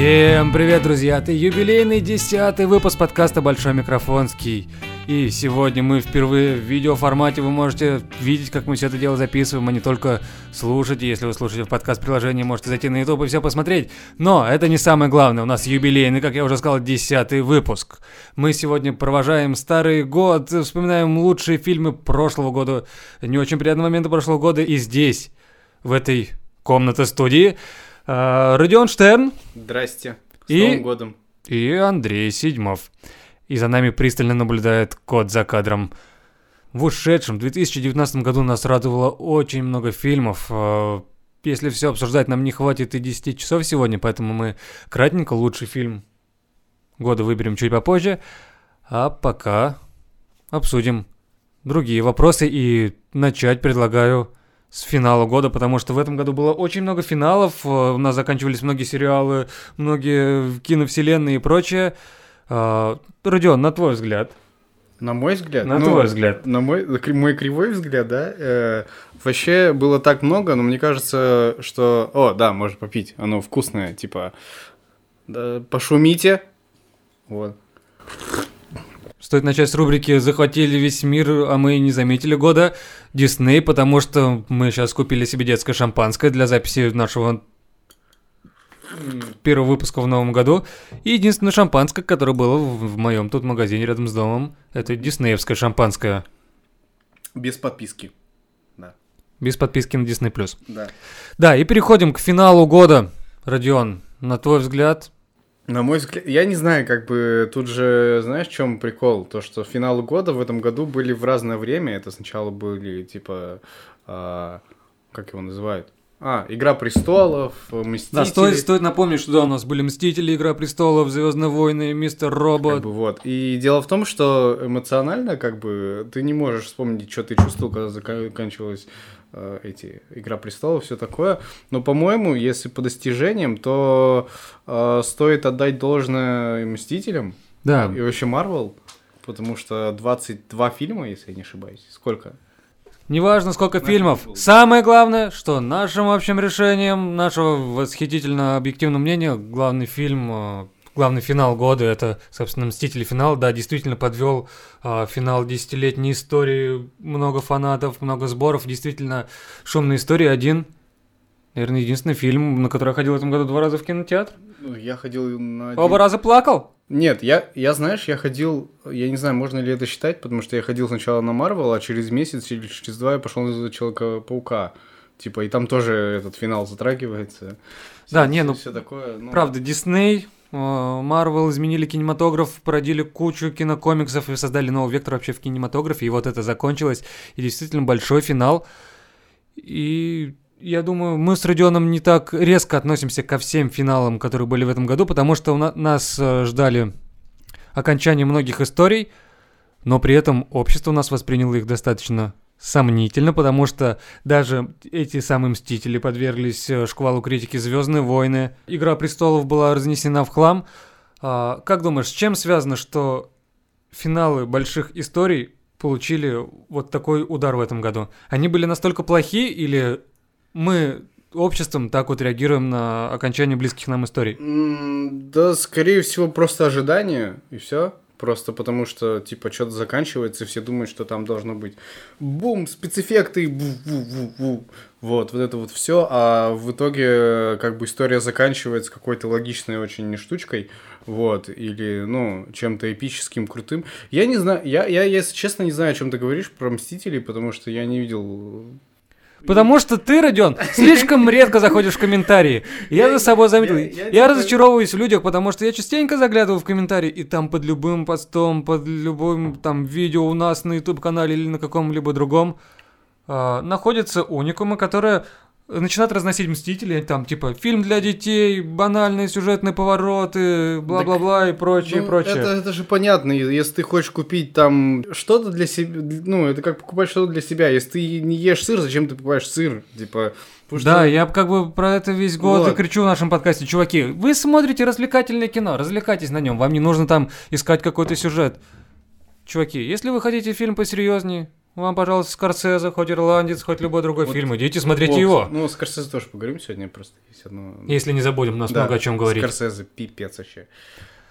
Всем привет, друзья! Это юбилейный десятый выпуск подкаста «Большой микрофонский». И сегодня мы впервые в видеоформате, вы можете видеть, как мы все это дело записываем, а не только слушать. Если вы слушаете в подкаст-приложении, можете зайти на YouTube и все посмотреть. Но это не самое главное, у нас юбилейный, как я уже сказал, десятый выпуск. Мы сегодня провожаем старый год, вспоминаем лучшие фильмы прошлого года, не очень приятные моменты прошлого года. И здесь, в этой комнате-студии, э, Родион Штерн. Здрасте. С И- Новым годом. и Андрей Седьмов. И за нами пристально наблюдает кот за кадром. В ушедшем 2019 году нас радовало очень много фильмов. Э, Если все обсуждать, нам не хватит и 10 часов сегодня, поэтому мы кратенько лучший фильм года выберем чуть попозже. А пока обсудим другие вопросы и начать предлагаю с финала года, потому что в этом году было очень много финалов, э, у нас заканчивались многие сериалы, многие киновселенные и прочее. А, Родион, на твой взгляд. На мой взгляд. На ну, твой взгляд. На мой, мой кривой взгляд, да. э, вообще было так много, но мне кажется, что... О, да, можно попить. Оно вкусное, типа... да, пошумите. Вот. Стоит начать с рубрики «Захватили весь мир, а мы не заметили года» Дисней, потому что мы сейчас купили себе детское шампанское для записи нашего первого выпуска в новом году. И единственное шампанское, которое было в, в моем тут магазине рядом с домом, это диснеевское шампанское. Без подписки. Да. Без подписки на Disney+. Да. Да, и переходим к финалу года. Родион, на твой взгляд, На мой взгляд, я не знаю, как бы тут же, знаешь, в чем прикол? То, что финалы года в этом году были в разное время. Это сначала были, типа, а, как его называют? А, Игра престолов, Мстители. Да, стоит, стоит напомнить, что да, у нас были Мстители, Игра престолов, Звездные войны, Мистер Как Робот. бы вот. И дело в том, что эмоционально, как бы, ты не можешь вспомнить, что ты чувствовал, когда зака- заканчивалась э, эти Игра престолов, все такое. Но, по-моему, если по достижениям, то э, стоит отдать должное Мстителям Да, и вообще Марвел, потому что 22 фильма, если я не ошибаюсь. Сколько? неважно сколько Нашим фильмов. было. Самое главное, что нашим общим решением, нашего восхитительно объективного мнения, главный фильм, э, главный финал года, это, собственно, Мстители финал, да, действительно подвел э, финал десятилетней истории, много фанатов, много сборов, действительно шумная история, один, наверное, единственный фильм, на который я ходил в этом году два раза в кинотеатр. Ну, Я ходил на... один- Оба раза плакал. Нет, я, я, знаешь, я ходил, я не знаю, можно ли это считать, потому что я ходил сначала на Марвел, а через месяц или через два я пошел на Человека-паука. Типа, и там тоже этот финал затрагивается. Да, не, ну, Все такое. ну, Правда, Дисней, Марвел изменили кинематограф, породили кучу кинокомиксов и создали новый вектор вообще в кинематографе, и вот это закончилось, и действительно большой финал. И я думаю, мы с Родионом не так резко относимся ко всем финалам, которые были в этом году, потому что у на- нас э, ждали окончания многих историй, но при этом общество у нас восприняло их достаточно сомнительно, потому что даже эти самые Мстители подверглись э, шквалу критики Звездные войны. Игра престолов была разнесена в хлам. А, как думаешь, с чем связано, что финалы больших историй получили вот такой удар в этом году? Они были настолько плохи или мы обществом так вот реагируем на окончание близких нам историй? Да, скорее всего, просто ожидание, и все. Просто потому что, типа, что-то заканчивается, и все думают, что там должно быть бум, спецэффекты, бу-бу-бу-бу. Вот, вот это вот все. А в итоге, как бы, история заканчивается какой-то логичной очень штучкой. Вот, или, ну, чем-то эпическим, крутым. Я не знаю, я, я, если честно, не знаю, о чем ты говоришь про Мстителей, потому что я не видел Потому что ты, Родион, слишком редко заходишь в комментарии. Я за собой заметил. я- разочаровываюсь в людях, потому что я частенько заглядываю в комментарии, и там под любым постом, под любым там видео у нас на YouTube-канале или на каком-либо другом а, находятся уникумы, которые начинают разносить Мстители, там типа фильм для детей, банальные сюжетные повороты, бла-бла-бла и прочее, Ну, прочее. Это, это же понятно, и- если ты хочешь купить там что-то для себя, ну, это как покупать что-то для себя. Если ты не ешь сыр, зачем ты покупаешь сыр? Типа, потому Да, что- я как бы про это весь год и Вот. кричу в нашем подкасте, чуваки, вы смотрите развлекательное кино, развлекайтесь на нем, вам не нужно там искать какой-то сюжет. Чуваки, если вы хотите фильм посерьезнее, Вам, пожалуйста, Скорсезе, хоть ирландец, хоть любой другой Вот- фильм. Идите, смотрите Вот, его. Ну, Скорсезе тоже поговорим сегодня, просто есть одно... Если не забудем, нас Да, много о чем говорить. Скорсезе, пипец вообще.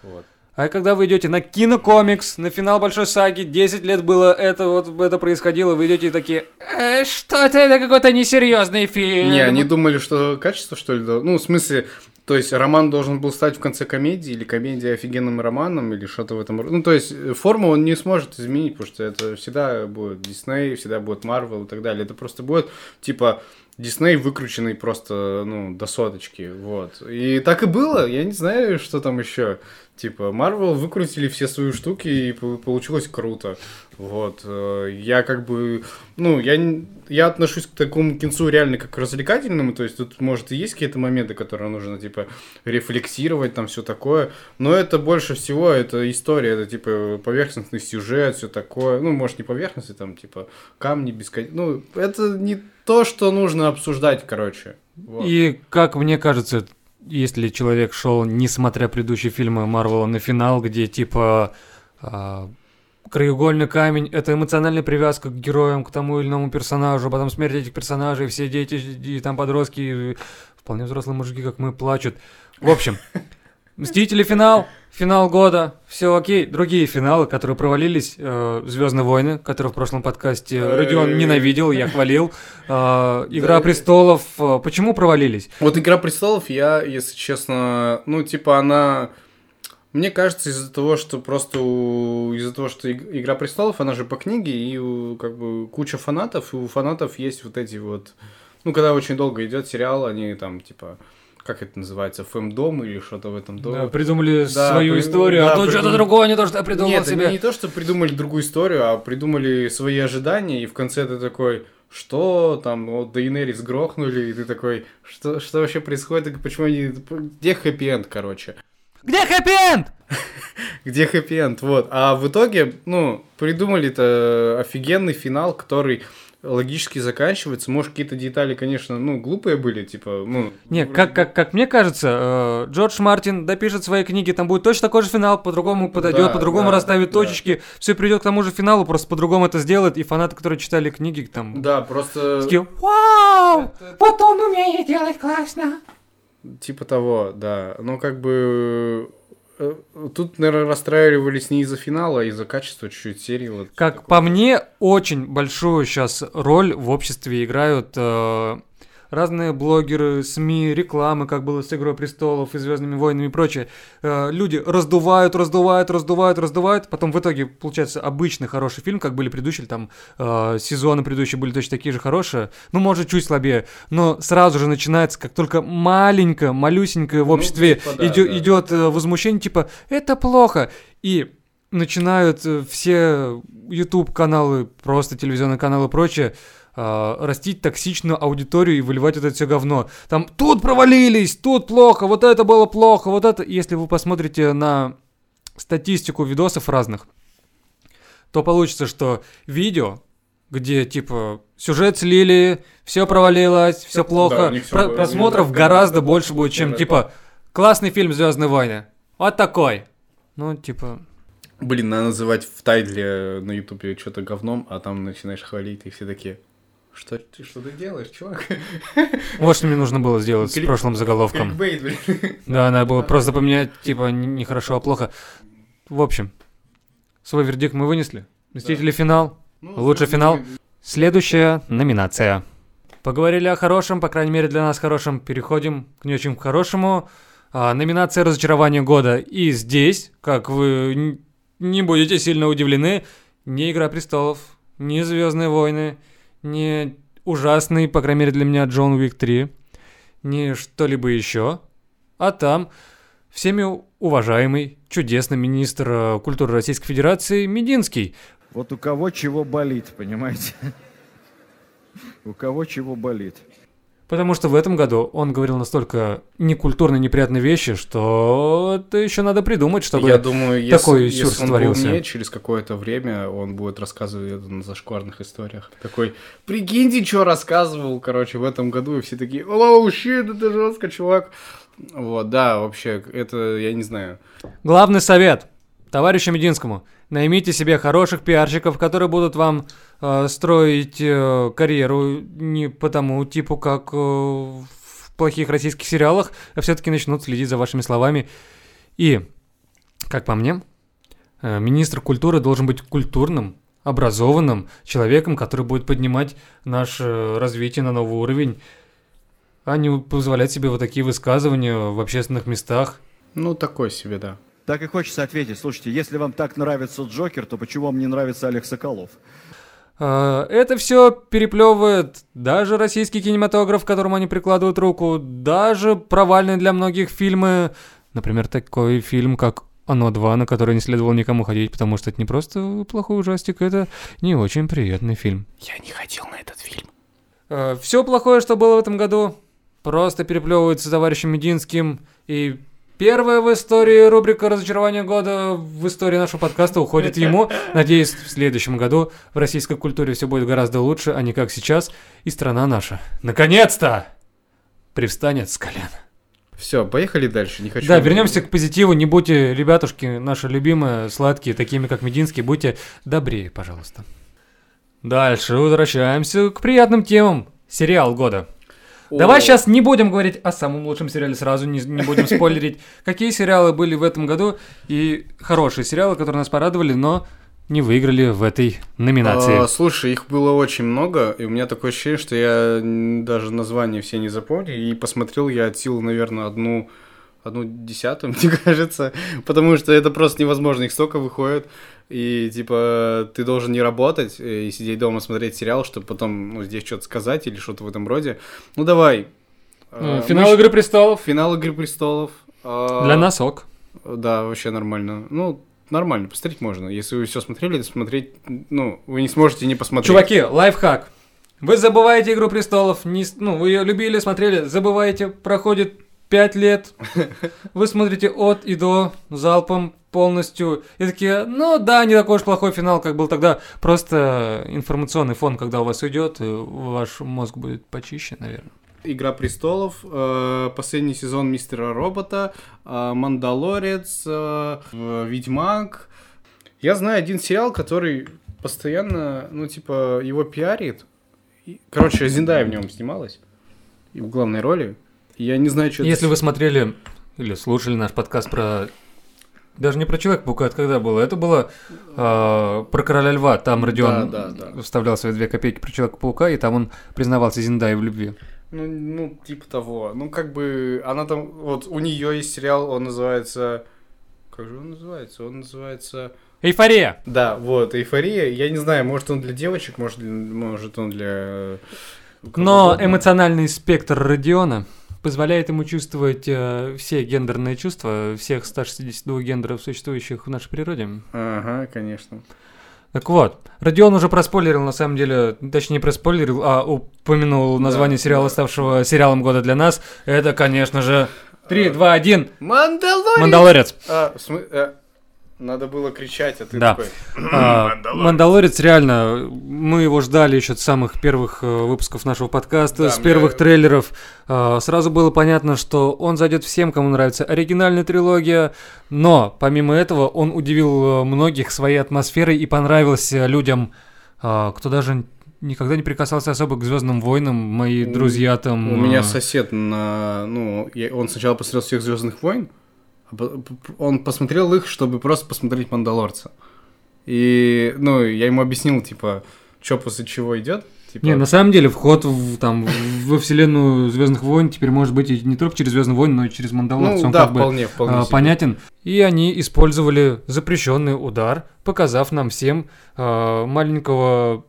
Вот. А когда вы идете на кинокомикс, на финал большой саги, 10 лет было это вот это происходило, вы идете и такие, «Э, что это, это какой-то несерьезный фильм. Не, они думали, что качество, что ли? Ну, в смысле, то есть роман должен был стать в конце комедии, или комедия офигенным романом, или что-то в этом роде. Ну, то есть, э, форму он не сможет изменить, потому что это всегда будет Дисней, всегда будет Марвел и так далее. Это просто будет, типа, Дисней выкрученный просто, ну, до соточки, вот. И так и было, я не знаю, что там еще. Типа, Марвел выкрутили все свои штуки, и пол- получилось круто. Вот. э, Я как бы, ну, я, я отношусь к такому кинцу реально как к развлекательному, то есть тут, может, и есть какие-то моменты, которые нужно, типа, рефлексировать, там, все такое, но это больше всего, это история, это, типа, поверхностный сюжет, все такое, ну, может, не поверхностный, там, типа, камни бесконечные, ну, это не то, что нужно обсуждать, короче. Вот. И, как мне кажется, если человек шел, несмотря предыдущие фильмы Марвела, на финал, где типа а, краеугольный камень это эмоциональная привязка к героям, к тому или иному персонажу, потом смерть этих персонажей, все дети и там подростки, и вполне взрослые мужики, как мы, плачут. В общем, Мстители финал, финал года, все окей. Другие финалы, которые провалились, Звездные войны, которые в прошлом подкасте Родион ненавидел, я хвалил. э, Игра престолов, э, почему провалились? Вот «Игра престолов» я, если честно, ну, типа, она... Мне кажется, из-за того, что просто у- из-за того, что «Иг- «Игра престолов», она же по книге, и у, как бы куча фанатов, и у фанатов есть вот эти вот... Ну, когда очень долго идет сериал, они там, типа, как это называется, фэм-дом или что-то в этом Да, доме. придумали Да, свою при- историю, да, а тут что-то придумали. другое, не то, что я придумал Нет, себе. они не то, что придумали другую историю, а придумали свои ожидания, и в конце ты такой, что там, вот Дейнерис грохнули, и ты такой, что, что вообще происходит, и почему они, где хэппи-энд, короче. Где хэппи-энд? Где хэппи-энд, вот. А в итоге, ну, придумали-то офигенный финал, который логически заканчивается. Может, какие-то детали, конечно, ну, глупые были, типа, ну... Не, как, как, как мне кажется, э, Джордж Мартин допишет свои книги, там будет точно такой же финал, по-другому подойдет, Да, по-другому да, расставит да. точечки, все придет к тому же финалу, просто по-другому это сделает, и фанаты, которые читали книги, там, Да, просто... такие, вау, вот он умеет делать классно. Типа того, да. Но как бы... э, Тут, наверное, расстраивались не из-за финала, а из-за качества чуть-чуть серии. Вот Как по мне, очень большую сейчас роль в обществе играют э, разные блогеры, СМИ, рекламы, как было с Игрой престолов и Звездными войнами и прочее. Э, люди раздувают, раздувают, раздувают, раздувают. Потом в итоге получается обычный хороший фильм, как были предыдущие, там э, сезоны предыдущие были точно такие же хорошие. Ну, может, чуть слабее. Но сразу же начинается, как только маленькое, малюсенькое в Ну, обществе типа да, идё- да. идет э, возмущение, типа, это плохо. И начинают все YouTube-каналы, просто телевизионные каналы и прочее, э, растить токсичную аудиторию и выливать это все говно. Там тут провалились, тут плохо, вот это было плохо, вот это. Если вы посмотрите на статистику видосов разных, то получится, что видео, где типа сюжет слили, все провалилось, все Да, плохо, них всё про- было- просмотров да, гораздо да, больше будет, чем да, типа классный фильм Звездные войны. Вот такой. Ну, типа. Блин, надо называть в тайтле на ютубе что-то говном, а там начинаешь хвалить, и все такие... Что, ты- что ты делаешь, чувак? Вот что мне нужно было сделать с прошлым заголовком. Кликбейт, блин. Да, надо было просто поменять, типа, нехорошо, а плохо. В общем, свой вердикт мы вынесли. Мстители финал. Ну, Лучший финал. Следующая номинация. Поговорили о хорошем, по крайней мере для нас хорошем. Переходим к не очень хорошему. А, номинация разочарования года. И здесь, как вы не будете сильно удивлены, не Игра престолов, не Звездные войны, не ужасный, по крайней мере для меня, Джон Уик 3, не что-либо еще, а там всеми уважаемый, чудесный министр э, культуры Российской Федерации Мединский. Вот у кого чего болит, понимаете? У кого чего болит. Потому что в этом году он говорил настолько некультурные, неприятные вещи, что это еще надо придумать, чтобы... Я думаю, если, такой если сюр он сотворился. поумнеет, через какое-то время он будет рассказывать это на зашкварных историях. Такой, прикиньте, что рассказывал, короче, в этом году, и все такие, оу, щит, это жестко, чувак. Вот, да, вообще, это, я не знаю. Главный совет товарищу Мединскому. Наймите себе хороших пиарщиков, которые будут вам э, строить э, карьеру не по тому типу, как э, в плохих российских сериалах, а все-таки начнут следить за вашими словами. И, как по мне, э, министр культуры должен быть культурным, образованным человеком, который будет поднимать наше развитие на новый уровень, а не позволять себе вот такие высказывания в общественных местах. Ну, такой себе, да. Так и хочется ответить. Слушайте, если вам так нравится Джокер, то почему вам не нравится Олег Соколов? А, Это все переплевывает даже российский кинематограф, к которому они прикладывают руку, даже провальные для многих фильмы, например, такой фильм, как «Оно 2», на который не следовало никому ходить, потому что это не просто плохой ужастик, это не очень приятный фильм. Я не ходил на этот фильм. Все плохое, что было в этом году, просто переплевывается товарищем Мединским, и первая в истории рубрика «Разочарование года» в истории нашего подкаста уходит ему. Надеюсь, в следующем году в российской культуре все будет гораздо лучше, а не как сейчас, и страна наша, наконец-то, привстанет с колен. Все, поехали дальше. Не хочу. Да, вернемся к позитиву. Не будьте, ребятушки, наши любимые, сладкие, такими как Мединский, будьте добрее, пожалуйста. Дальше возвращаемся к приятным темам. Сериал года. Давай сейчас не будем говорить о самом лучшем сериале сразу, не, не будем спойлерить, какие сериалы были в этом году и хорошие сериалы, которые нас порадовали, но не выиграли в этой номинации. А, слушай, их было очень много, и у меня такое ощущение, что я даже названия все не запомнил, и посмотрел я от силы, наверное, одну, одну десятую, мне кажется, потому что это просто невозможно, их столько выходит, и типа ты должен не работать э, и сидеть дома смотреть сериал, чтобы потом ну, здесь что-то сказать или что-то в этом роде. Ну давай. Ну, А, Финал мы Игры Престолов. Финал Игры Престолов. А, Для нас ок. Да, вообще нормально. Ну, нормально, посмотреть можно. Если вы все смотрели, то смотреть, ну, вы не сможете не посмотреть. Чуваки, лайфхак. Вы забываете Игру Престолов, не, ну, вы ее любили, смотрели, забываете, проходит 5 лет, вы смотрите от и до залпом полностью, и такие, ну да, не такой уж плохой финал, как был тогда, просто информационный фон, когда у вас и ваш мозг будет почище, наверное. Игра престолов, э, последний сезон Мистера Робота, э, Мандалорец, э, Ведьмак. Я знаю один сериал, который постоянно, ну, типа, его пиарит. Короче, Зиндая в нем снималась. И в главной роли. Я не знаю, что Если вы смотрели или слушали наш подкаст про... Даже не про Человека-паука, это когда было? Это было а, про Короля Льва. Там Родион Да, да, да. вставлял свои две копейки про Человека-паука, и там он признавался Зиндае в любви. Ну, ну, типа того. Ну, как бы, она там, вот у нее есть сериал, он называется... Как же он называется? Он называется... Эйфория! Да, вот, эйфория. Я не знаю, может он для девочек, может, может он для... э, Но эмоциональный спектр Родиона позволяет ему чувствовать э, все гендерные чувства всех 162 гендеров, существующих в нашей природе. Ага, конечно. Так вот, Родион уже проспойлерил, на самом деле, точнее не проспойлерил, а упомянул название Да, сериала, да. ставшего сериалом года для нас. Это, конечно же, 3, 2, 1, Мандалорец! Мандалорец. А, смы- э, надо было кричать, а ты Да. такой... А, Мандалорец, реально, мы его ждали еще с самых первых э, выпусков нашего подкаста, Да, с мне- первых трейлеров. А, Сразу было понятно, что он зайдет всем, кому нравится оригинальная трилогия, но помимо этого он удивил э, многих своей атмосферой и понравился людям, а, кто даже никогда не прикасался особо к Звездным войнам. Мои друзья там. У меня сосед на... Ну, я- он сначала посмотрел всех Звездных войн, он посмотрел их, чтобы просто посмотреть Мандалорца. И, ну, я ему объяснил, типа, что после чего идет. Типа, Не, на самом деле вход в, там, во вселенную Звездных войн теперь может быть и не только через Звездные войны, но и через Мандалорца. ну, Он да, как бы вполне, вполне. а, себе. понятен. И они использовали запрещенный удар, показав нам всем а, маленького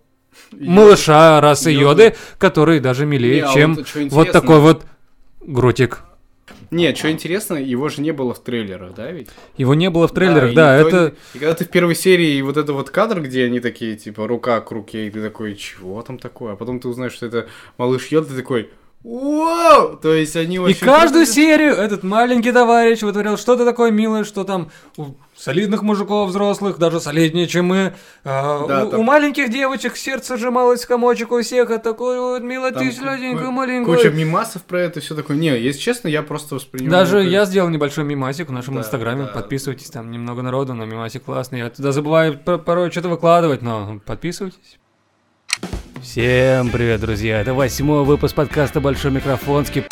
И- малыша расы Йоды. Йоды, который даже милее, Не, а чем вот что вот интересно- такой вот грутик. Нет, что интересно, его же не было в трейлерах, да, ведь? Его не было в трейлерах, и да, никто это... И когда ты в первой серии, и вот это вот кадр, где они такие, типа, рука к руке, и ты такой, чего там такое? А потом ты узнаешь, что это малыш Йод, ты такой, Вау! То есть они И очень... каждую круто- серию этот маленький товарищ вытворял что-то такое милое, что там у солидных мужиков взрослых, даже солиднее, чем мы. а, Да, у, там- у маленьких девочек сердце сжималось в комочек у всех, а такой вот мило Там ты сладенькая, ку- маленькая. Куча мимасов про это, все такое. Не, если честно, я просто воспринимаю... Даже как- я сделал небольшой мимасик в нашем Да, инстаграме. да. Подписывайтесь, там немного народу, но мимасик классный. Я туда забываю пор- порой что-то выкладывать, но подписывайтесь. Всем привет, друзья! Это восьмой выпуск подкаста «Большой микрофонский».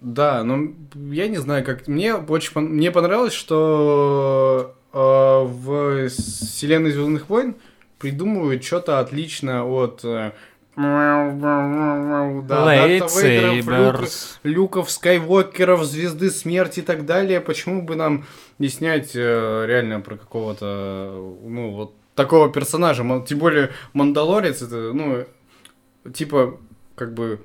Да, но я не знаю, как... Мне очень пон- мне понравилось, что э, в вселенной Звездных войн придумывают что-то отличное от... э, да, Lightsabers. Люков, Скайуокеров, Звезды Смерти и так далее. Почему бы нам не снять э, реально про какого-то, ну, вот такого персонажа? Тем более Мандалорец, это, ну, типа, как бы,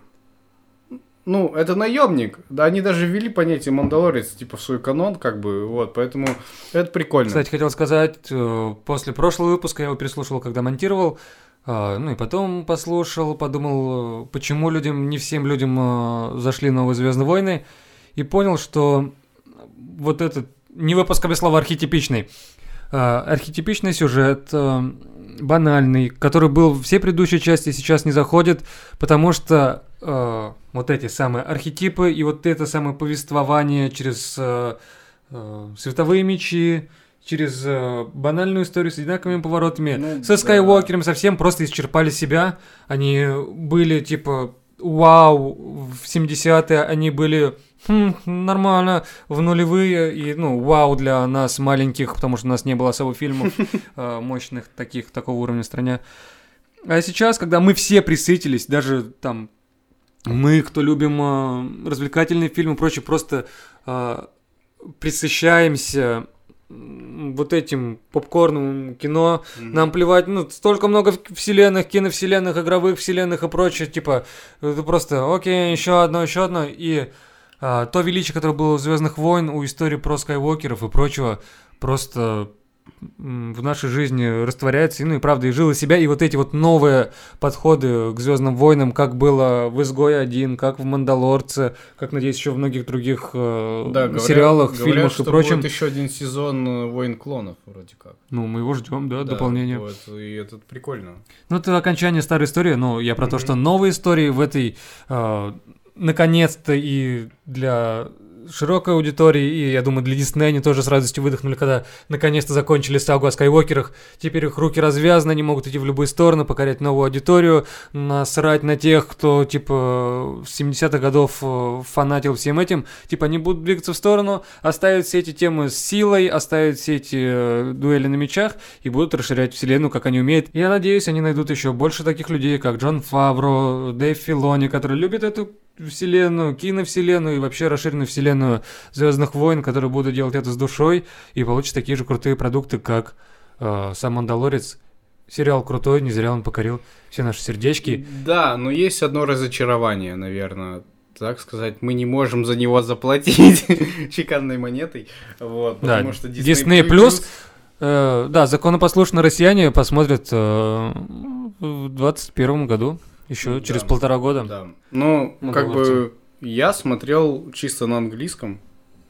ну, это наемник. Да, они даже ввели понятие Мандалорец, типа, в свой канон, как бы, вот, поэтому это прикольно. Кстати, хотел сказать, э, после прошлого выпуска я его переслушал, когда монтировал, а, ну и потом послушал, подумал, почему людям, не всем людям э, зашли новые Звездные войны, и понял, что вот этот, не выпуск, а слова архетипичный, А, архетипичный сюжет, э, банальный, который был в все предыдущие части, сейчас не заходит, потому что э, вот эти самые архетипы и вот это самое повествование через э, э, световые мечи, через э, банальную историю с одинаковыми поворотами, Ну, со да. Скайуокером совсем просто исчерпали себя. Они были типа вау в 70-е, они были «Хм, нормально в нулевые и ну вау для нас маленьких, потому что у нас не было особо фильмов э, мощных таких такого уровня в стране. А сейчас, когда мы все присытились, даже там мы, кто любим э, развлекательные фильмы и прочее, просто э, присыщаемся вот этим попкорновым кино. Мгм. Нам плевать, ну, столько много вселенных, киновселенных, игровых вселенных и прочее, типа, это просто, окей, еще одно, еще одно, и а, то величие, которое было у Звездных войн, у истории про Скайуокеров и прочего, просто в нашей жизни растворяется, и, ну и правда, и жило себя, и вот эти вот новые подходы к Звездным войнам, как было в Изгое 1, как в Мандалорце, как, надеюсь, еще в многих других э, Да, говорят- сериалах, говорят, фильмах что и прочем. будет еще один сезон э, Войн клонов, вроде как. Ну, мы его ждем, да, Да, дополнение. Вот, и это прикольно. Ну, это окончание старой истории, но я про то, Мгм. что новые истории в этой, э, наконец-то, и для широкой аудитории, и, я думаю, для Диснея они тоже с радостью выдохнули, когда наконец-то закончили сагу о Скайуокерах. Теперь их руки развязаны, они могут идти в любые стороны, покорять новую аудиторию, насрать на тех, кто, типа, с 70-х годов э, фанатил всем этим. Типа, они будут двигаться в сторону, оставят все эти темы с силой, оставят все эти э, дуэли на мечах и будут расширять вселенную, как они умеют. Я надеюсь, они найдут еще больше таких людей, как Джон Фавро, Дэйв Филони, которые любят эту вселенную, киновселенную и вообще расширенную вселенную Звездных войн, которые будут делать это с душой и получат такие же крутые продукты, как э, сам Мандалорец. Сериал крутой, не зря он покорил все наши сердечки. Да, но есть одно разочарование, наверное. Так сказать, мы не можем за него заплатить чеканной монетой. Вот, Да, потому что Disney Plus Э, да, законопослушные россияне посмотрят э, в 2021 году, еще Да. через полтора года. Да. Ну, Ну, как бы я смотрел чисто на английском.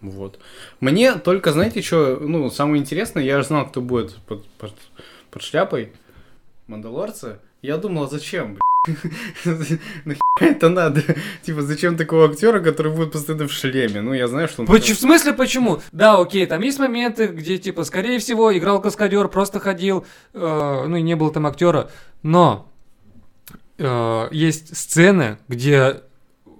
Вот. Мне только, знаете, что, ну, самое интересное, я же знал, кто будет под, под, под шляпой Мандалорца. Я думал, а зачем, блядь? Это надо? Типа, зачем такого актера, который будет постоянно в шлеме? Ну, я знаю, что он... Поч- в смысле почему? Да, окей, там есть моменты, где, типа, скорее всего, играл каскадер, просто ходил, э, ну и не было там актера, но э, есть сцены, где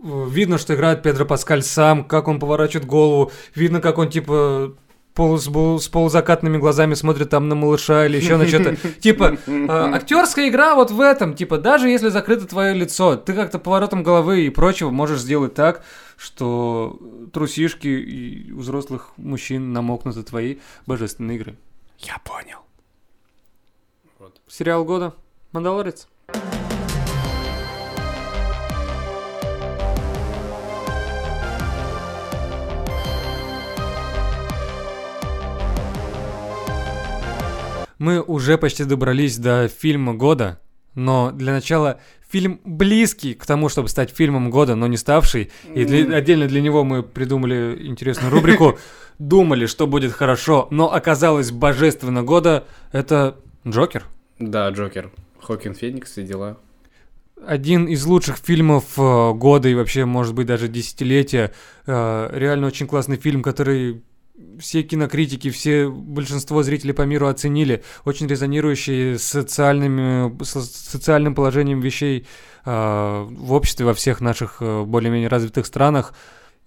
видно, что играет Педро Паскаль сам, как он поворачивает голову, видно, как он, типа, полу- с, с полузакатными глазами смотрит там на малыша или еще на что-то. Типа, э, актерская игра вот в этом, типа, даже если закрыто твое лицо, ты как-то поворотом головы и прочего можешь сделать так, что трусишки и у взрослых мужчин намокнут от твоей божественной игры. Я понял. Вот. Сериал года Мандалорец. Мы уже почти добрались до фильма года, но для начала фильм близкий к тому, чтобы стать фильмом года, но не ставший. И для- отдельно для него мы придумали интересную рубрику. Думали, что будет хорошо, но оказалось божественно года. Это Джокер. Да, Джокер. Хокин Феникс и дела. Один из лучших фильмов э, года и вообще, может быть, даже десятилетия. Э, реально очень классный фильм, который все кинокритики, все большинство зрителей по миру оценили. Очень резонирующий с социальными, с социальным положением вещей э, в обществе во всех наших э, более-менее развитых странах.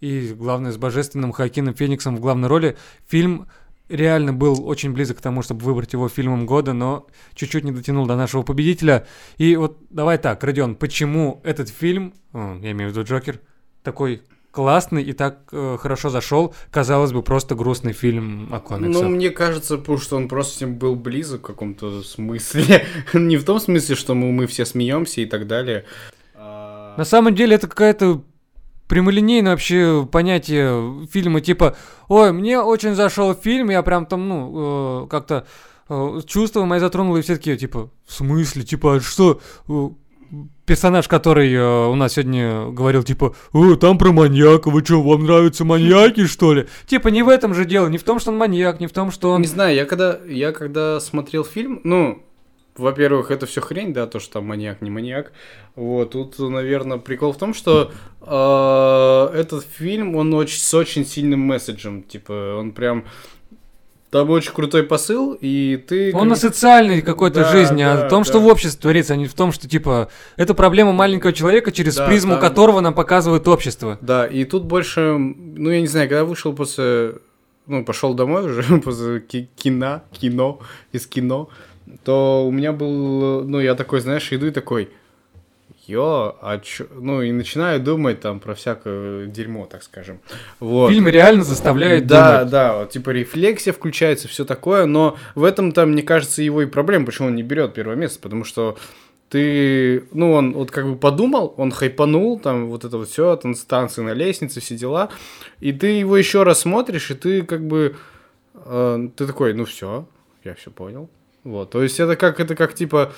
И главное, с божественным Хоакином Фениксом в главной роли. Фильм реально был очень близок к тому, чтобы выбрать его фильмом года, но чуть-чуть не дотянул до нашего победителя. И вот давай так, Родион, почему этот фильм, э, я имею в виду Джокер, такой классный и так э, хорошо зашел, казалось бы, просто грустный фильм о комиксах. Ну, мне кажется, потому что он просто с ним был близок в каком-то смысле. Не в том смысле, что мы, мы все смеемся и так далее. А, На самом деле это какая-то прямолинейное вообще понятие фильма, типа, ой, мне очень зашел фильм, я прям там, ну, э, как-то э, чувства мои затронуло, и все такие, типа, в смысле, типа, а что, э, персонаж, который э, у нас сегодня говорил, типа, «О, там про маньяка, вы что, вам нравятся маньяки, что ли? Типа, не в этом же дело, не в том, что он маньяк, не в том, что он... Не знаю, я когда, я когда смотрел фильм, ну, во-первых, это все хрень, да, то, что там маньяк, не маньяк. Вот, тут, наверное, прикол в том, что э, этот фильм, он очень, с очень сильным месседжем, типа, он прям... Там очень крутой посыл, и ты... Он о социальной какой-то Да, жизни, да, о том, да. что в обществе творится, а не в том, что, типа, это проблема маленького человека, через Да, призму там- которого нам показывает общество. Да, и тут больше, ну, я не знаю, когда вышел после... Ну, пошел домой уже после ки- кино, кино, из кино, то у меня был, ну, я такой, знаешь, иду и такой, ё, а чё... Ну, и начинаю думать там про всякое дерьмо, так скажем. Вот. Фильм реально заставляет Да, думать. да, вот, типа рефлексия включается, все такое, но в этом-то, мне кажется, его и проблема, почему он не берет первое место, потому что ты, ну, он вот как бы подумал, он хайпанул, там вот это вот все, танцы на лестнице, все дела, и ты его еще раз смотришь, и ты как бы, э, ты такой, ну все, я все понял. Вот, то есть это как, это как типа,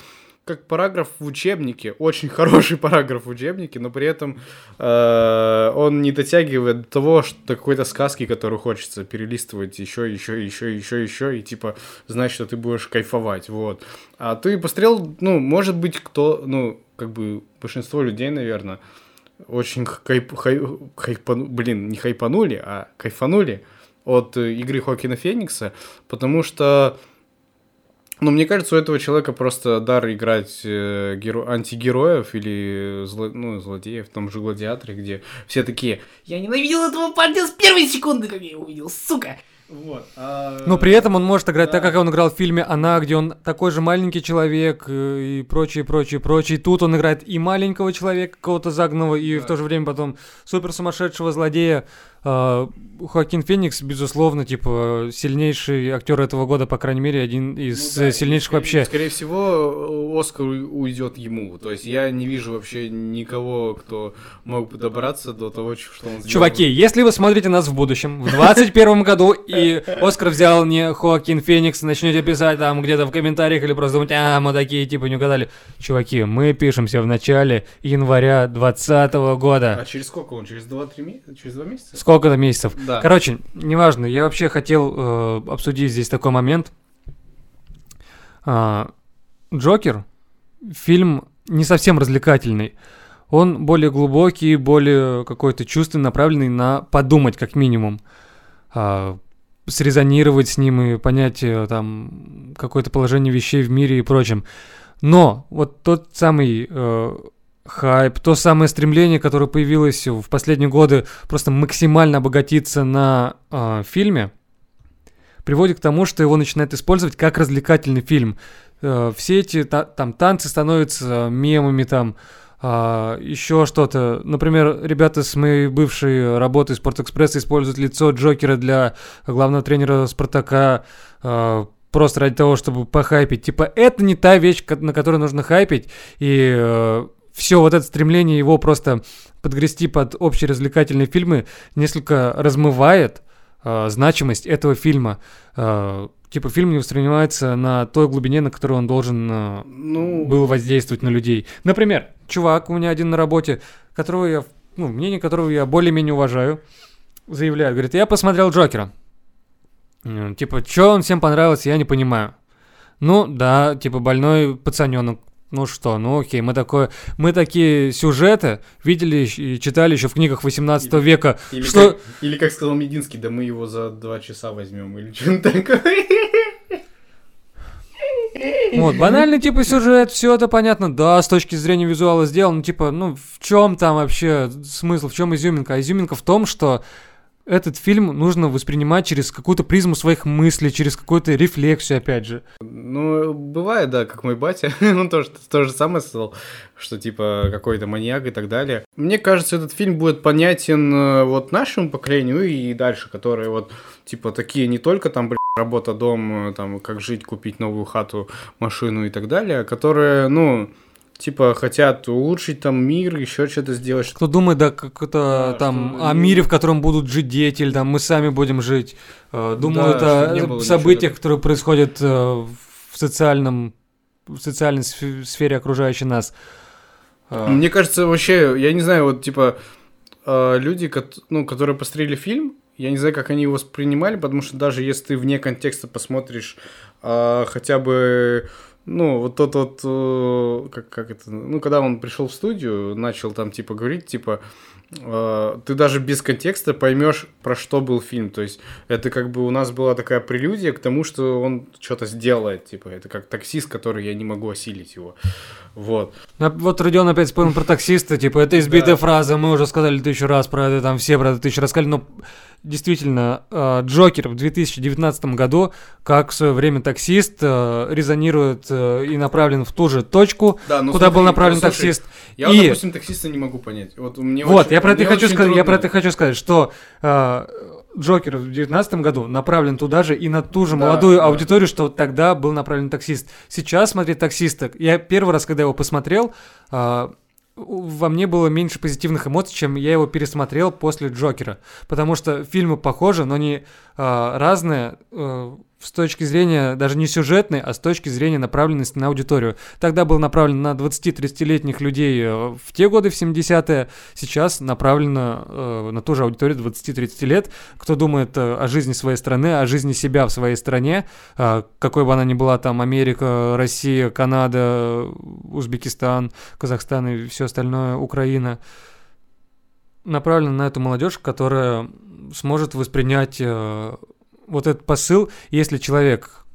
как параграф в учебнике, очень хороший параграф в учебнике, но при этом э, он не дотягивает до того, что какой-то сказки, которую хочется перелистывать еще, еще, еще, еще, еще, и типа знать, что ты будешь кайфовать, вот. А ты посмотрел, ну, может быть, кто, ну, как бы большинство людей, наверное, очень хайп, хай, хайпану- блин, не хайпанули, а кайфанули от э, игры Хокина Феникса, потому что ну, мне кажется, у этого человека просто дар играть э, геро- антигероев или зло- ну, злодеев, в том же Гладиаторе, где все такие Я ненавидел этого парня с первой секунды, как я его увидел, сука. Вот. а- Но при этом он может играть так, Да. как он играл в фильме «Она», где он такой же маленький человек э, и прочее, прочее, прочее. Тут он играет и маленького человека, какого-то загнанного, и в то же время потом супер сумасшедшего злодея. А, Хоакин Феникс, безусловно, типа, сильнейший актер этого года, по крайней мере, один из Ну да, сильнейших скорее- вообще. Скорее всего, Оскар уйдет ему. То есть я не вижу вообще никого, кто мог бы добраться до того, что он сделал. Чуваки, если вы смотрите нас в будущем, в 21 году, и Оскар взял не Хоакин Феникс, начнете писать там где-то в комментариях или просто думать, а, мы такие, типа, не угадали. Чуваки, мы пишемся в начале января 2020 А года. через сколько он? Через 2-3 месяца? Через 2 месяца? Сколько-то месяцев. Да. Короче, неважно, я вообще хотел э, обсудить здесь такой момент. А, Джокер, фильм не совсем развлекательный. Он более глубокий, более какой-то чувственно направленный на подумать, как минимум. А, срезонировать с ним и понять э, там какое-то положение вещей в мире и прочем. Но вот тот самый э, хайп, то самое стремление, которое появилось в последние годы просто максимально обогатиться на э, фильме, приводит к тому, что его начинают использовать как развлекательный фильм. Э, все эти та- там танцы становятся мемами там, еще что-то. Например, ребята с моей бывшей работы Спортэкспресса используют лицо Джокера для главного тренера Спартака э, просто ради того, чтобы похайпить. Типа, это не та вещь, на которую нужно хайпить, и все вот это стремление его просто подгрести под общие развлекательные фильмы несколько размывает э, значимость этого фильма. Э, типа фильм не воспринимается на той глубине, на которой он должен э, Ну, был воздействовать на людей. Например, чувак у меня один на работе, которого я, ну, мнение которого я более-менее уважаю, заявляет, говорит, я посмотрел Джокера. М, Типа, что он всем понравился, я не понимаю. Ну, да, типа, больной пацаненок. Ну что, ну окей, мы такое, мы такие сюжеты видели и читали еще в книгах 18 Или- века, или, что... как, или как сказал Мединский, да мы его за два часа возьмем, или что-то такое. Вот, банальный типа сюжет, все это понятно, да, с точки зрения визуала сделано, типа, ну в чем там вообще смысл, в чем изюминка? А изюминка в том, что этот фильм нужно воспринимать через какую-то призму своих мыслей, через какую-то рефлексию, опять же. Ну, бывает, да, как мой батя, он тоже то же самое сказал, что типа какой-то маньяк и так далее. Мне кажется, этот фильм будет понятен э, вот нашему поколению и дальше, которые вот типа такие не только там, блин, работа, дом, э, там, как жить, купить новую хату, машину и так далее, а которые, ну, типа хотят улучшить там мир, еще что-то сделать. Кто думает, да, как это Да, там что- о мире, в котором будут жить дети, или там мы сами будем жить, э, думают Да, о событиях, ничего которые происходят э, в социальном, в социальной сфе- сфере окружающей нас. Э, Мне кажется, вообще, я не знаю, вот типа люди, ну, которые посмотрели фильм, я не знаю, как они его воспринимали, потому что даже если ты вне контекста посмотришь хотя бы, ну, вот тот вот, э, как, как это, ну, когда он пришел в студию, начал там, типа, говорить, типа, ты даже без контекста поймешь, про что был фильм. То есть это как бы у нас была такая прелюдия к тому, что он что-то сделает. Типа, это как таксист, который я не могу осилить его. Вот. А Вот Родион опять вспомнил про таксиста, типа, это избитая Да. фраза, мы уже сказали тысячу раз про это, там все про это тысячу раз сказали, но действительно, э, Джокер в 2019 году, как в свое время таксист, э, резонирует э, и направлен в ту же точку, Да, куда смотри, был направлен ну, слушай, таксист. Я, И- вот, допустим, таксиста не могу понять. Вот мне Вот, очень- я про это хочу сказать, я про это хочу сказать, что э, Джокер в 2019 году направлен туда же и на ту же Да, молодую да. аудиторию, что тогда был направлен таксист. Сейчас смотреть таксиста, я первый раз, когда его посмотрел, э, во мне было меньше позитивных эмоций, чем я его пересмотрел после Джокера. Потому что фильмы похожи, но они э, разные э, с точки зрения даже не сюжетной, а с точки зрения направленности на аудиторию. Тогда был направлен на 20-30-летних людей э, в те годы, в 70-е. Сейчас направлено э, на ту же аудиторию 20-30 лет, кто думает э, о жизни своей страны, о жизни себя в своей стране, э, какой бы она ни была, там, Америка, Россия, Канада, Узбекистан, Казахстан и все остальное, Украина. Направлено на эту молодежь, которая сможет воспринять э, вот этот посыл, если человек,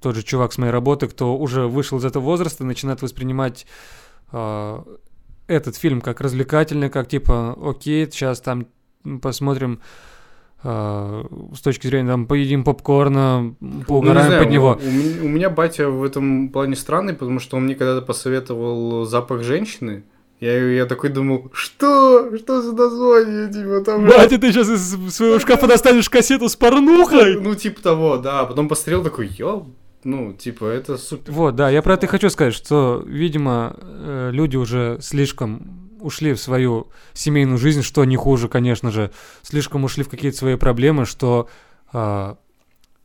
тот же чувак с моей работы, кто уже вышел из этого возраста, начинает воспринимать э, этот фильм как развлекательный, как типа, окей, сейчас там посмотрим э, с точки зрения, там, поедим попкорна, Ну, поугараем знаю, под него. У, у меня- у меня батя в этом плане странный, потому что он мне когда-то посоветовал запах женщины. Я, я такой думал, что? Что за название? Типа, там... Батя, ты сейчас из своего шкафа достанешь кассету с порнухой? Ну, типа того, да. Потом посмотрел такой, ё, ну, типа, это супер. Вот, да, я про это хочу сказать, что, видимо, э, люди уже слишком ушли в свою семейную жизнь, что не хуже, конечно же, слишком ушли в какие-то свои проблемы, что а,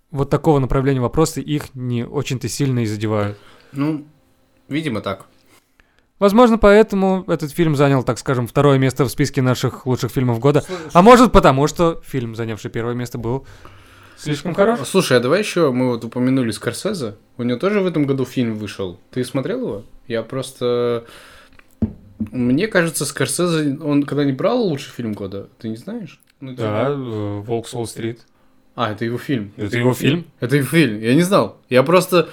вот такого направления вопросы их не очень-то сильно и задевают. Ну, видимо, так. Возможно, поэтому этот фильм занял, так скажем, второе место в списке наших лучших фильмов года. А может потому, что фильм, занявший первое место, был слишком хорош. Слушай, а давай еще мы вот упомянули Скорсезе. У него тоже в этом году фильм вышел. Ты смотрел его? Я просто... Мне кажется, Скорсезе, он когда не брал лучший фильм года, ты не знаешь? Ну, Да, э, Волк с Уолл-стрит. А, это его фильм. Это его фильм? Это его фильм. Я не знал. Я просто...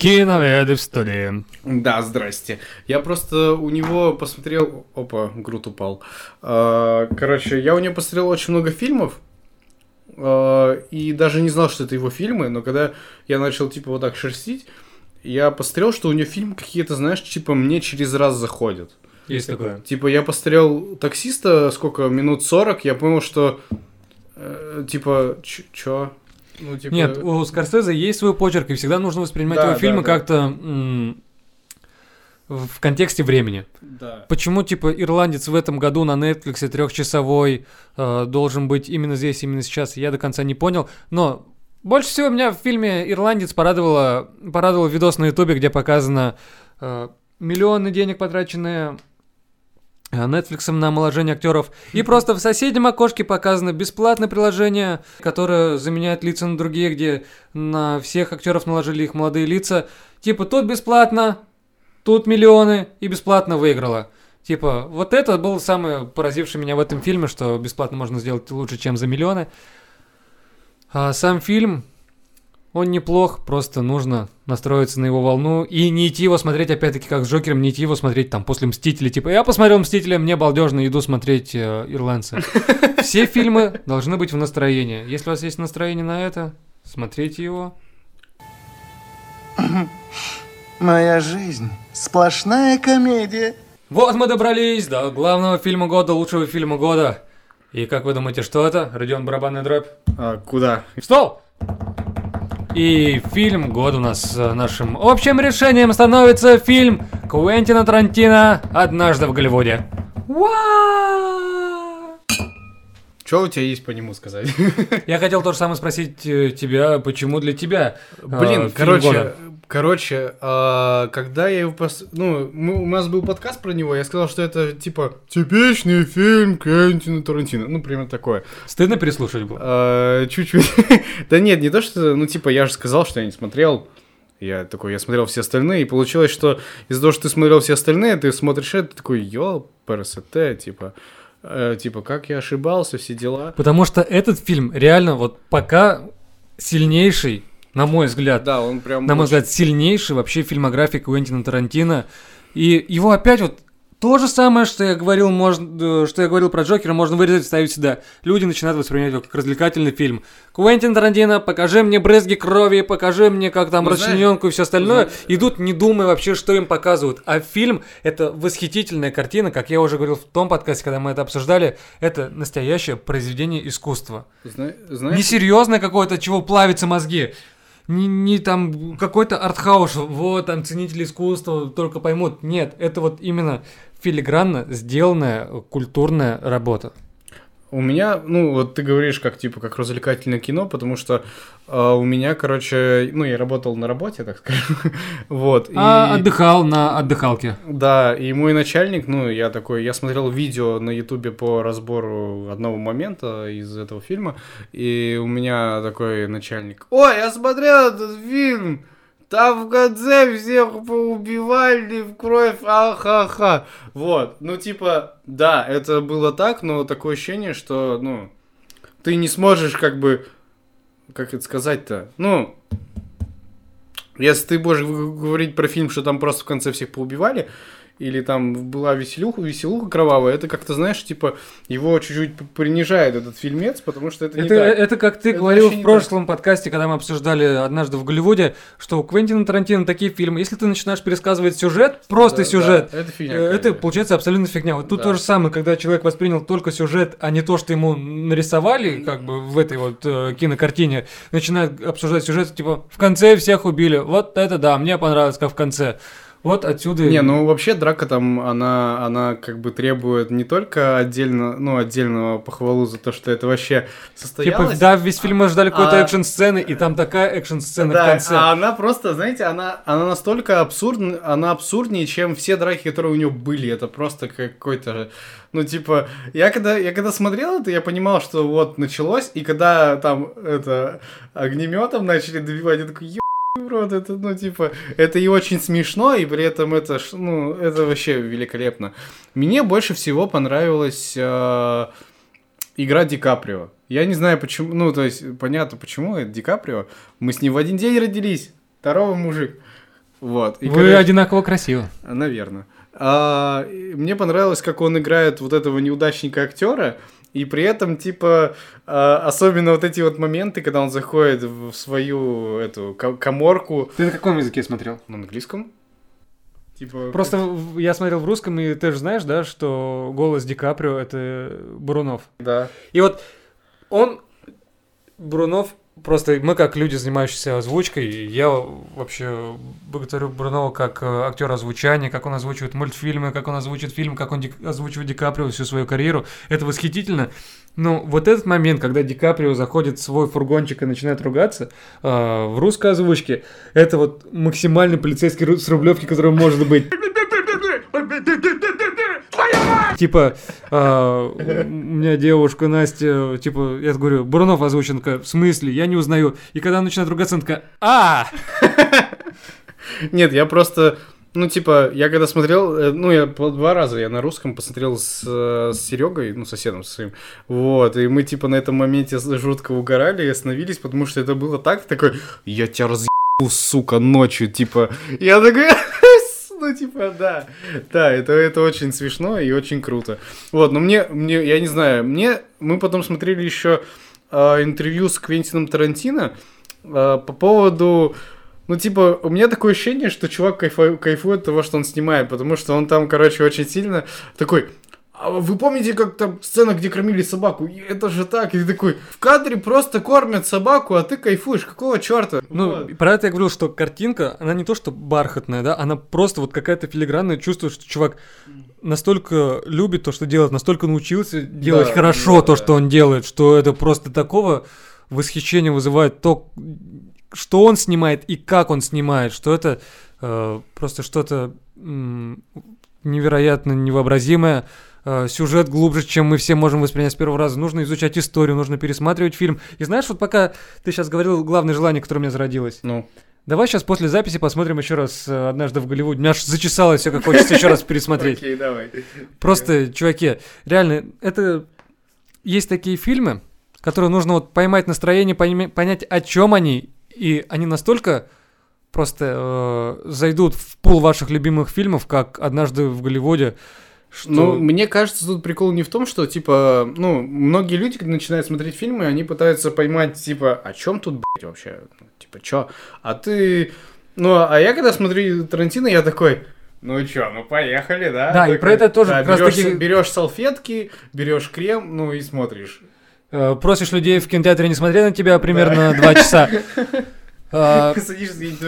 Киноведы в студии. Да, здрасте. Я просто у него посмотрел... Опа, груд упал. А, Короче, я у него посмотрел очень много фильмов. а, И даже не знал, что это его фильмы. Но когда я начал, типа, вот так шерстить, я посмотрел, что у него фильм какие-то, знаешь, типа, мне через раз заходят. Есть такое. Типа, я посмотрел таксиста, сколько, минут 40, я понял, что... э, типа, ч- чё? Ну, типа... Нет, у Скорсезе есть свой почерк, и всегда нужно воспринимать Да, его да, фильмы да. как-то м, в контексте времени. Да. Почему, типа, ирландец в этом году на Netflix трехчасовой э, должен быть именно здесь, именно сейчас, я до конца не понял. Но Больше всего меня в фильме «Ирландец» порадовало, порадовал видос на ютубе, где показано э, миллионы денег, потраченные Netflix на омоложение актеров. И просто в соседнем окошке показано бесплатное приложение, которое заменяет лица на другие, где на всех актеров наложили их молодые лица. Типа, тут бесплатно, тут миллионы, и бесплатно выиграла. Типа, вот это был самый поразивший меня в этом фильме, что бесплатно можно сделать лучше, чем за миллионы. А сам фильм, он неплох, просто нужно настроиться на его волну и не идти его смотреть, опять-таки, как с Джокером, не идти его смотреть там после Мстителя. Типа, я посмотрел Мстителя, мне балдежно, иду смотреть э, Ирландца. Все фильмы должны быть в настроении. Если у вас есть настроение на это, смотрите его. Моя жизнь сплошная комедия. Вот мы добрались до главного фильма года, лучшего фильма года. И как вы думаете, что это? Родион Барабанный дробь. А, куда? Стол! И фильм года у нас э, нашим общим решением становится фильм Куэнтина Тарантино «Однажды в Голливуде». Что у тебя есть по нему сказать? Я хотел то же самое спросить э, тебя, почему для тебя э, Блин, фильм короче, года? Короче, а, когда я его пос... ну, мы- у нас был подкаст про него, я сказал, что это типа типичный фильм Кентина Тарантино, ну примерно такое. Стыдно переслушать было? А, чуть-чуть. да нет, не то что, ну типа я же сказал, что я не смотрел. Я такой, я смотрел все остальные, и получилось, что из-за того, что ты смотрел все остальные, ты смотришь это, ты такой, ёл, ПРСТ, типа, э, типа, как я ошибался, все дела. Потому что этот фильм реально вот пока сильнейший, на мой взгляд, Да, он прям... на мой очень- взгляд, сильнейший вообще фильмографии Куэнтина Тарантино. И его опять вот то же самое, что я говорил, можно, э, что я говорил про Джокера, можно вырезать и вставить сюда. Люди начинают воспринимать его как развлекательный фильм. Куэнтин Тарантино, покажи мне брызги крови, покажи мне, как там Ну, знаешь- расчлененку и все остальное. Идут, не думая вообще, что им показывают. А фильм — это восхитительная картина, как я уже говорил в том подкасте, когда мы это обсуждали, это настоящее произведение искусства. Зна- знаешь, Не серьезное какое-то, чего плавятся мозги. Не, не там какой-то артхаус, вот там ценители искусства только поймут. Нет, это вот именно филигранно сделанная культурная работа. У меня, ну, вот ты говоришь, как, типа, как развлекательное кино, потому что э, у меня, короче, ну, я работал на работе, так скажем, вот, А и... отдыхал на отдыхалке. Да, и мой начальник, ну, я такой, я смотрел видео на ютубе по разбору одного момента из этого фильма, и у меня такой начальник, ой, я смотрел этот фильм, там в конце всех поубивали в кровь, ахаха. Вот, ну, типа, да, это было так, но такое ощущение, что, ну, ты не сможешь, как бы, как это сказать-то, ну, если ты будешь говорить про фильм, что там просто в конце всех поубивали, или там была веселуха, веселуха кровавая, это как-то, знаешь, типа, его чуть-чуть принижает этот фильмец, потому что это, не Это, так. это как ты Это говорил в не прошлом подкасте, когда мы обсуждали однажды в Голливуде, что у Квентина Тарантино такие фильмы, если ты начинаешь пересказывать сюжет, просто Да, сюжет, да, это фигня Э, Это какая-то. получается абсолютно фигня. Вот тут Да. то же самое, когда человек воспринял только сюжет, а не то, что ему нарисовали, как бы в этой вот э, кинокартине, начинает обсуждать сюжет, типа, в конце всех убили. Вот это да, мне понравилось, как в конце. Вот отсюда... Не, ну вообще драка там, она, она как бы требует не только отдельно, ну, отдельного похвалу за то, что это вообще Типа, состоялось. да, весь фильм мы ждали какой-то А- экшн-сцены, и там такая экшн-сцена Да, в конце. а она просто, знаете, она, она настолько абсурдна, она абсурднее, чем все драки, которые у нее были. Это просто какой-то, ну, типа, я когда, я когда смотрел это, я понимал, что вот началось, и когда там это огнеметом начали добивать, я такой, «Ё- в рот, это, ну, типа, это и очень смешно, и при этом это, ну, это вообще великолепно. Мне больше всего понравилась э, игра Ди Каприо. Я не знаю почему, ну, то есть, понятно почему, это Ди Каприо. Мы с ним в один день родились, второго мужик. Вот. И, Вы короче, одинаково красивы. Наверное. А, мне понравилось, как он играет вот этого неудачника актера, и при этом, типа, а, особенно вот эти вот моменты, когда он заходит в свою эту ко- коморку Ты на каком языке смотрел? на английском. Типа, Просто я смотрел в русском, и ты же знаешь, да, что голос Ди Каприо — это Бурунов. да. И вот он, Брунов, просто мы как люди, занимающиеся озвучкой, я вообще благодарю Брунова как э, актера озвучания, как он озвучивает мультфильмы, как он озвучивает фильм, как он озвучивает Ди Каприо всю свою карьеру. Это восхитительно. Ну, вот этот момент, когда Ди Каприо заходит в свой фургончик и начинает ругаться, э, в русской озвучке, это вот максимальный полицейский с Рублевки, который может быть. Типа, э, у меня девушка Настя, типа, я говорю, Бурунов озвучен, в смысле, я не узнаю. И когда она начинает ругаться, она такая, а! Нет, я просто... Ну, типа, я когда смотрел, э, ну, я два раза я на русском посмотрел с, э, с Серегой, ну, соседом своим, вот, и мы, типа, на этом моменте жутко угорали и остановились, потому что это было так, такой, я тебя разъебу, сука, ночью, типа, я такой, ну, типа, да, да, это, это очень смешно и очень круто. Вот, но мне, мне, я не знаю, мне, мы потом смотрели еще э, интервью с Квентином Тарантино э, по поводу ну, типа, у меня такое ощущение, что чувак кайфу- кайфует от того, что он снимает, потому что он там, короче, очень сильно такой... А вы помните, как там сцена, где кормили собаку? Это же так. И ты такой, в кадре просто кормят собаку, а ты кайфуешь. Какого черта? Ну, про это я говорил, что картинка, она не то что бархатная, да, она просто вот какая-то филигранная, чувствуешь, что чувак настолько любит то, что делает, настолько научился делать Да, хорошо да, то, да. что он делает, что это просто такого восхищения вызывает то, что он снимает и как он снимает, что это э, просто что-то м, невероятно невообразимое. Э, Сюжет глубже, чем мы все можем воспринять с первого раза. Нужно изучать историю, нужно пересматривать фильм. И знаешь, вот пока ты сейчас говорил, главное желание, которое у меня зародилось. Ну, Давай сейчас после записи посмотрим еще раз э, однажды в Голливуде. У меня аж зачесалось все, как хочется еще раз пересмотреть. окей, давай. Просто, чуваки, реально, это есть такие фильмы, которые нужно вот поймать настроение, понять, о чем они, и они настолько просто э, зайдут в пул ваших любимых фильмов, как однажды в Голливуде. Что... Ну, мне кажется, тут прикол не в том, что, типа, ну, многие люди, когда начинают смотреть фильмы, они пытаются поймать, типа, о чем тут, блядь, вообще? Ну, Типа, чё? А ты... Ну, а я когда смотрю Тарантино, я такой... Ну чё, ну поехали, да? Да, и Такой, про это тоже да, как раз берёшь, таки- берёшь салфетки, берешь крем, ну и смотришь. э, просишь людей в кинотеатре не смотреть на тебя примерно два часа. Э,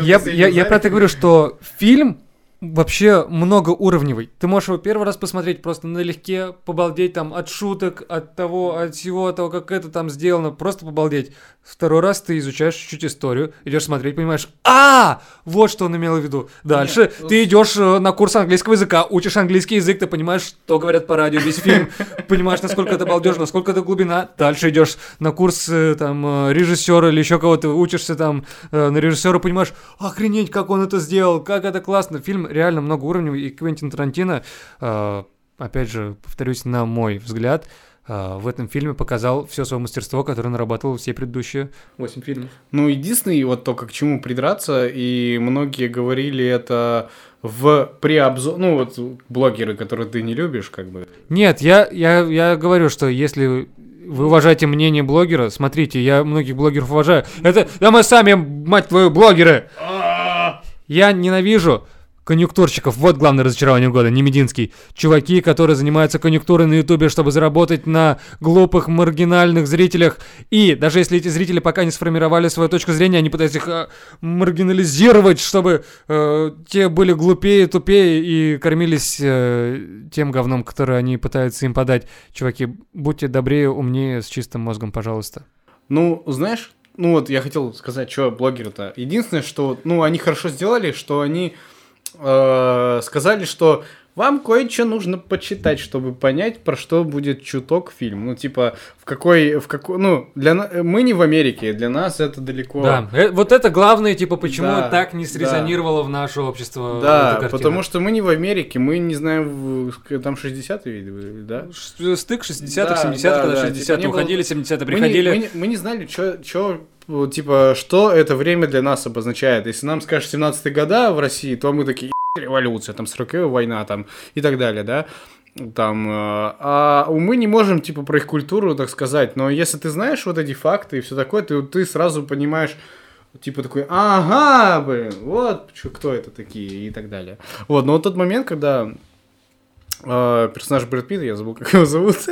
Я, про это говорю, что фильм вообще многоуровневый. Ты можешь его первый раз посмотреть просто налегке, побалдеть там от шуток, от того, от всего того, как это там сделано, просто побалдеть. Второй раз ты изучаешь чуть-чуть историю, идешь смотреть, понимаешь, а, вот что он имел в виду. Дальше Нет, ты идешь э, на курс английского языка, учишь английский язык, ты понимаешь, что говорят по радио весь фильм, понимаешь, насколько это балдеж, насколько это глубина. Дальше идешь на курс э, там э, режиссера или еще кого-то, учишься там на режиссера, понимаешь, охренеть, как он это сделал, как это классно. Фильм реально многоуровневый, и Квентин Тарантино, э, опять же, повторюсь, на мой взгляд, э, в этом фильме показал все свое мастерство, которое нарабатывал все предыдущие 8 фильмов. Ну, единственный вот только к чему придраться, и многие говорили это в преобзор... Ну, вот блогеры, которые ты не любишь, как бы. Нет, я, я, я говорю, что если вы уважаете мнение блогера, смотрите, я многих блогеров уважаю. Это, да мы сами, мать твою, блогеры! Я ненавижу конъюнктурщиков. Вот главное разочарование года, не Мединский. Чуваки, которые занимаются конъюнктурой на Ютубе, чтобы заработать на глупых, маргинальных зрителях. И даже если эти зрители пока не сформировали свою точку зрения, они пытаются их э, маргинализировать, чтобы э, те были глупее, тупее и кормились э, тем говном, которое они пытаются им подать. Чуваки, будьте добрее, умнее, с чистым мозгом, пожалуйста. Ну, знаешь, ну вот я хотел сказать, что блогеры-то. Единственное, что, ну, они хорошо сделали, что они э, сказали, что вам кое-что нужно почитать, чтобы понять, про что будет чуток фильм. Ну, типа, в какой, в какой, ну, для на- мы не в Америке, для нас это далеко. Да, э, вот это главное, типа, почему Да, так не да. срезонировало в наше общество. Да, потому что мы не в Америке, мы не знаем, там 60-е, виды, да? Ш- Стык 60-х, Да, 70-х, да, когда да, 60-е типа, не было- уходили, 70-е Мы не, приходили. мы не- мы не знали, что, типа, что это время для нас обозначает. Если нам скажешь 17-е года в России, то мы такие, «Ебать, революция, там, 40 война, там, и так далее, да? Там, э, а мы не можем, типа, про их культуру, так сказать, но если ты знаешь вот эти факты и все такое, ты, ты сразу понимаешь, типа такой, ага, блин, вот кто это такие и так далее. Вот, но вот тот момент, когда э, персонаж Брэд Питта, я забыл, как его зовут.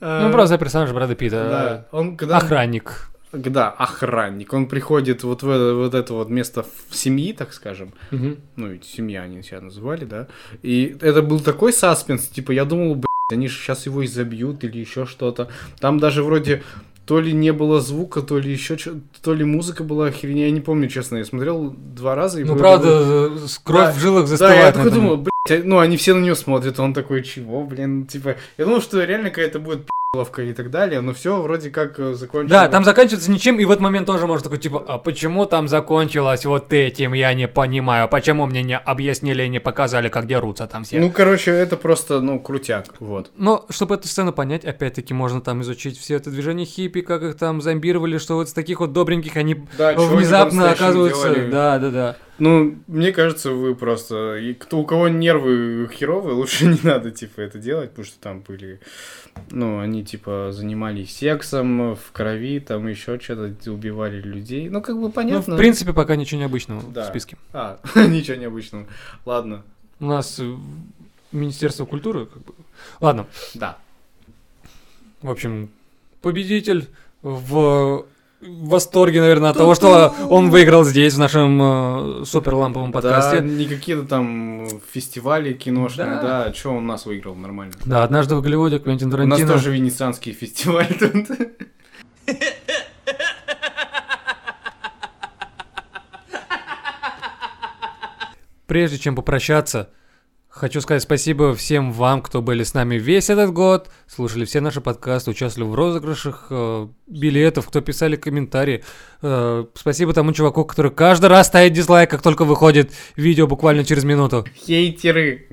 Ну, просто персонаж Брэда Питта. Да, он когда... Охранник. Да, охранник. Он приходит вот в это вот, это вот место в семьи, так скажем. Ну, ведь семья они себя называли, да. И это был такой саспенс, типа, я думал, блядь, они же сейчас его изобьют или еще что-то. Там даже вроде то ли не было звука, то ли еще что то ли музыка была херня, я не помню, честно. Я смотрел два раза и Ну, правда, бы- э, кровь Да, в жилах Да, застывает. я на такой думал, блядь, а- ну они все на него смотрят, он такой, чего, блин, типа, я думал, что реально какая-то будет и так далее, но все вроде как э, закончилось. Да, там заканчивается ничем, и в этот момент тоже можно такой, типа, а почему там закончилось вот этим, я не понимаю, почему мне не объяснили и не показали, как дерутся там все. Ну, короче, это просто, ну, крутяк, вот. Но, чтобы эту сцену понять, опять-таки, можно там изучить все это движение хиппи, как их там зомбировали, что вот с таких вот добреньких они Да, внезапно оказываются... Да, да, да. Ну, мне кажется, вы просто... И кто, у кого нервы херовые, лучше не надо, типа, это делать, потому что там были... Ну, они, типа, занимались сексом в крови, там еще что-то, убивали людей. Ну, как бы Ну, понятно. в принципе, пока ничего необычного Да. в списке. А, ничего необычного. Ладно. У нас э, Министерство культуры, как бы... Ладно, Да. в общем, победитель в восторге, наверное, от того, что он выиграл здесь, в нашем э, суперламповом Да, подкасте. не какие-то там фестивали киношные, Да. да. что он нас выиграл нормально. Да, однажды в Голливуде Квентин У нас Тарантино... тоже венецианский фестиваль тут. Прежде чем попрощаться, хочу сказать спасибо всем вам, кто были с нами весь этот год, слушали все наши подкасты, участвовали в розыгрышах э, билетов, кто писали комментарии. Э, спасибо тому чуваку, который каждый раз ставит дизлайк, как только выходит видео буквально через минуту. Хейтеры.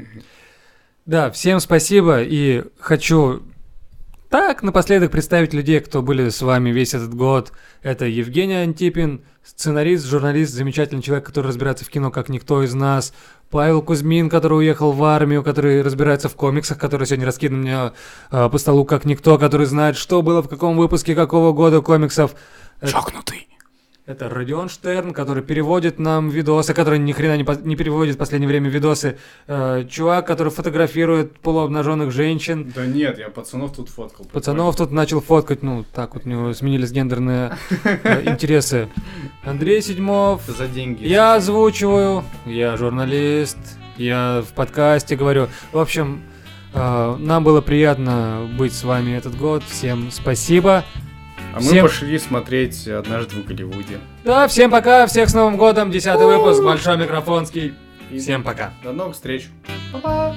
Да, всем спасибо и хочу так напоследок представить людей, кто были с вами весь этот год. Это Евгений Антипин, сценарист, журналист, замечательный человек, который разбирается в кино как никто из нас. Павел Кузьмин, который уехал в армию, который разбирается в комиксах, который сегодня раскинул мне э, по столу как никто, который знает, что было в каком выпуске какого года комиксов. Это- Чокнутый. Это Родион Штерн, который переводит нам видосы, который ни хрена не, по- не переводит в последнее время видосы. Э, чувак, который фотографирует полуобнаженных женщин. Да нет, я пацанов тут фоткал. Пацанов тут начал фоткать, ну, так вот у него сменились гендерные э, интересы. Андрей Седьмов, За деньги. я озвучиваю, я журналист, я в подкасте говорю. В общем, э, нам было приятно быть с вами этот год. Всем спасибо. А мы Всем- пошли смотреть однажды в Голливуде. Да, всем пока, всех с Новым годом, десятый выпуск, большой микрофонский. И Всем пока. До новых встреч. Па-па.